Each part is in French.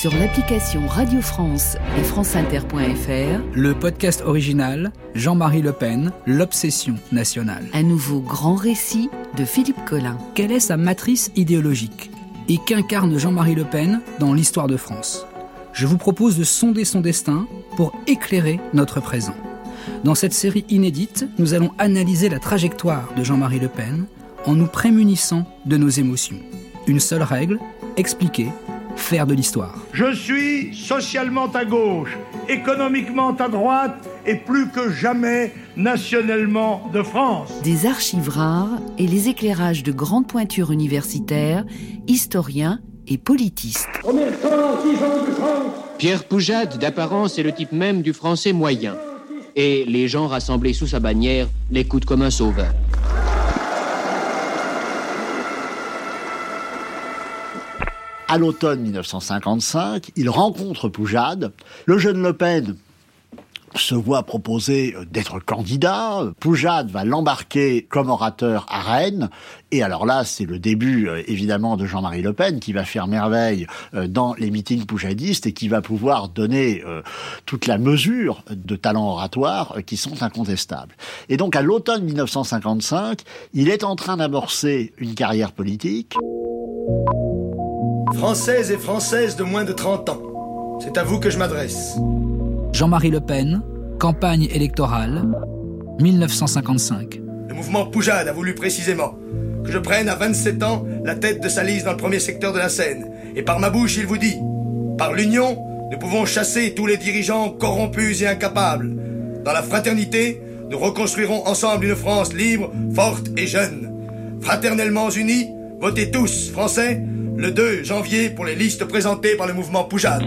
sur l'application Radio France et franceinter.fr. Le podcast original Jean-Marie Le Pen, l'obsession nationale. Un nouveau grand récit de Philippe Collin. Quelle est sa matrice idéologique Et qu'incarne Jean-Marie Le Pen dans l'histoire de France? Je vous propose de sonder son destin pour éclairer notre présent. Dans cette série inédite, nous allons analyser la trajectoire de Jean-Marie Le Pen en nous prémunissant de nos émotions. Une seule règle, expliquer, faire de l'histoire. Je suis socialement à gauche, économiquement à droite et plus que jamais nationalement de France. Des archives rares et les éclairages de grandes pointures universitaires, historiens et politistes. Pierre Poujade, d'apparence, est le type même du français moyen. Et les gens rassemblés sous sa bannière l'écoutent comme un sauveur. À l'automne 1955, il rencontre Poujade. Le jeune Le Pen se voit proposer d'être candidat. Poujade va l'embarquer comme orateur à Rennes. Et alors là, c'est le début, euh, évidemment, de Jean-Marie Le Pen, qui va faire merveille euh, dans les meetings poujadistes et qui va pouvoir donner euh, toute la mesure de talents oratoires qui sont incontestables. Et donc, à l'automne 1955, il est en train d'amorcer une carrière politique. Françaises et Françaises de moins de 30 ans, c'est à vous que je m'adresse. Jean-Marie Le Pen, campagne électorale, 1955. Le mouvement Poujade a voulu précisément que je prenne à 27 ans la tête de sa liste dans le premier secteur de la Seine. Et par ma bouche, il vous dit, par l'union, nous pouvons chasser tous les dirigeants corrompus et incapables. Dans la fraternité, nous reconstruirons ensemble une France libre, forte et jeune. Fraternellement unis, votez tous, Français, le 2 janvier pour les listes présentées par le mouvement Poujade.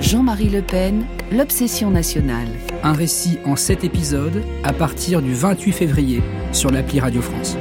Jean-Marie Le Pen, l'obsession nationale. Un récit en 7 épisodes à partir du 28 février sur l'appli Radio France.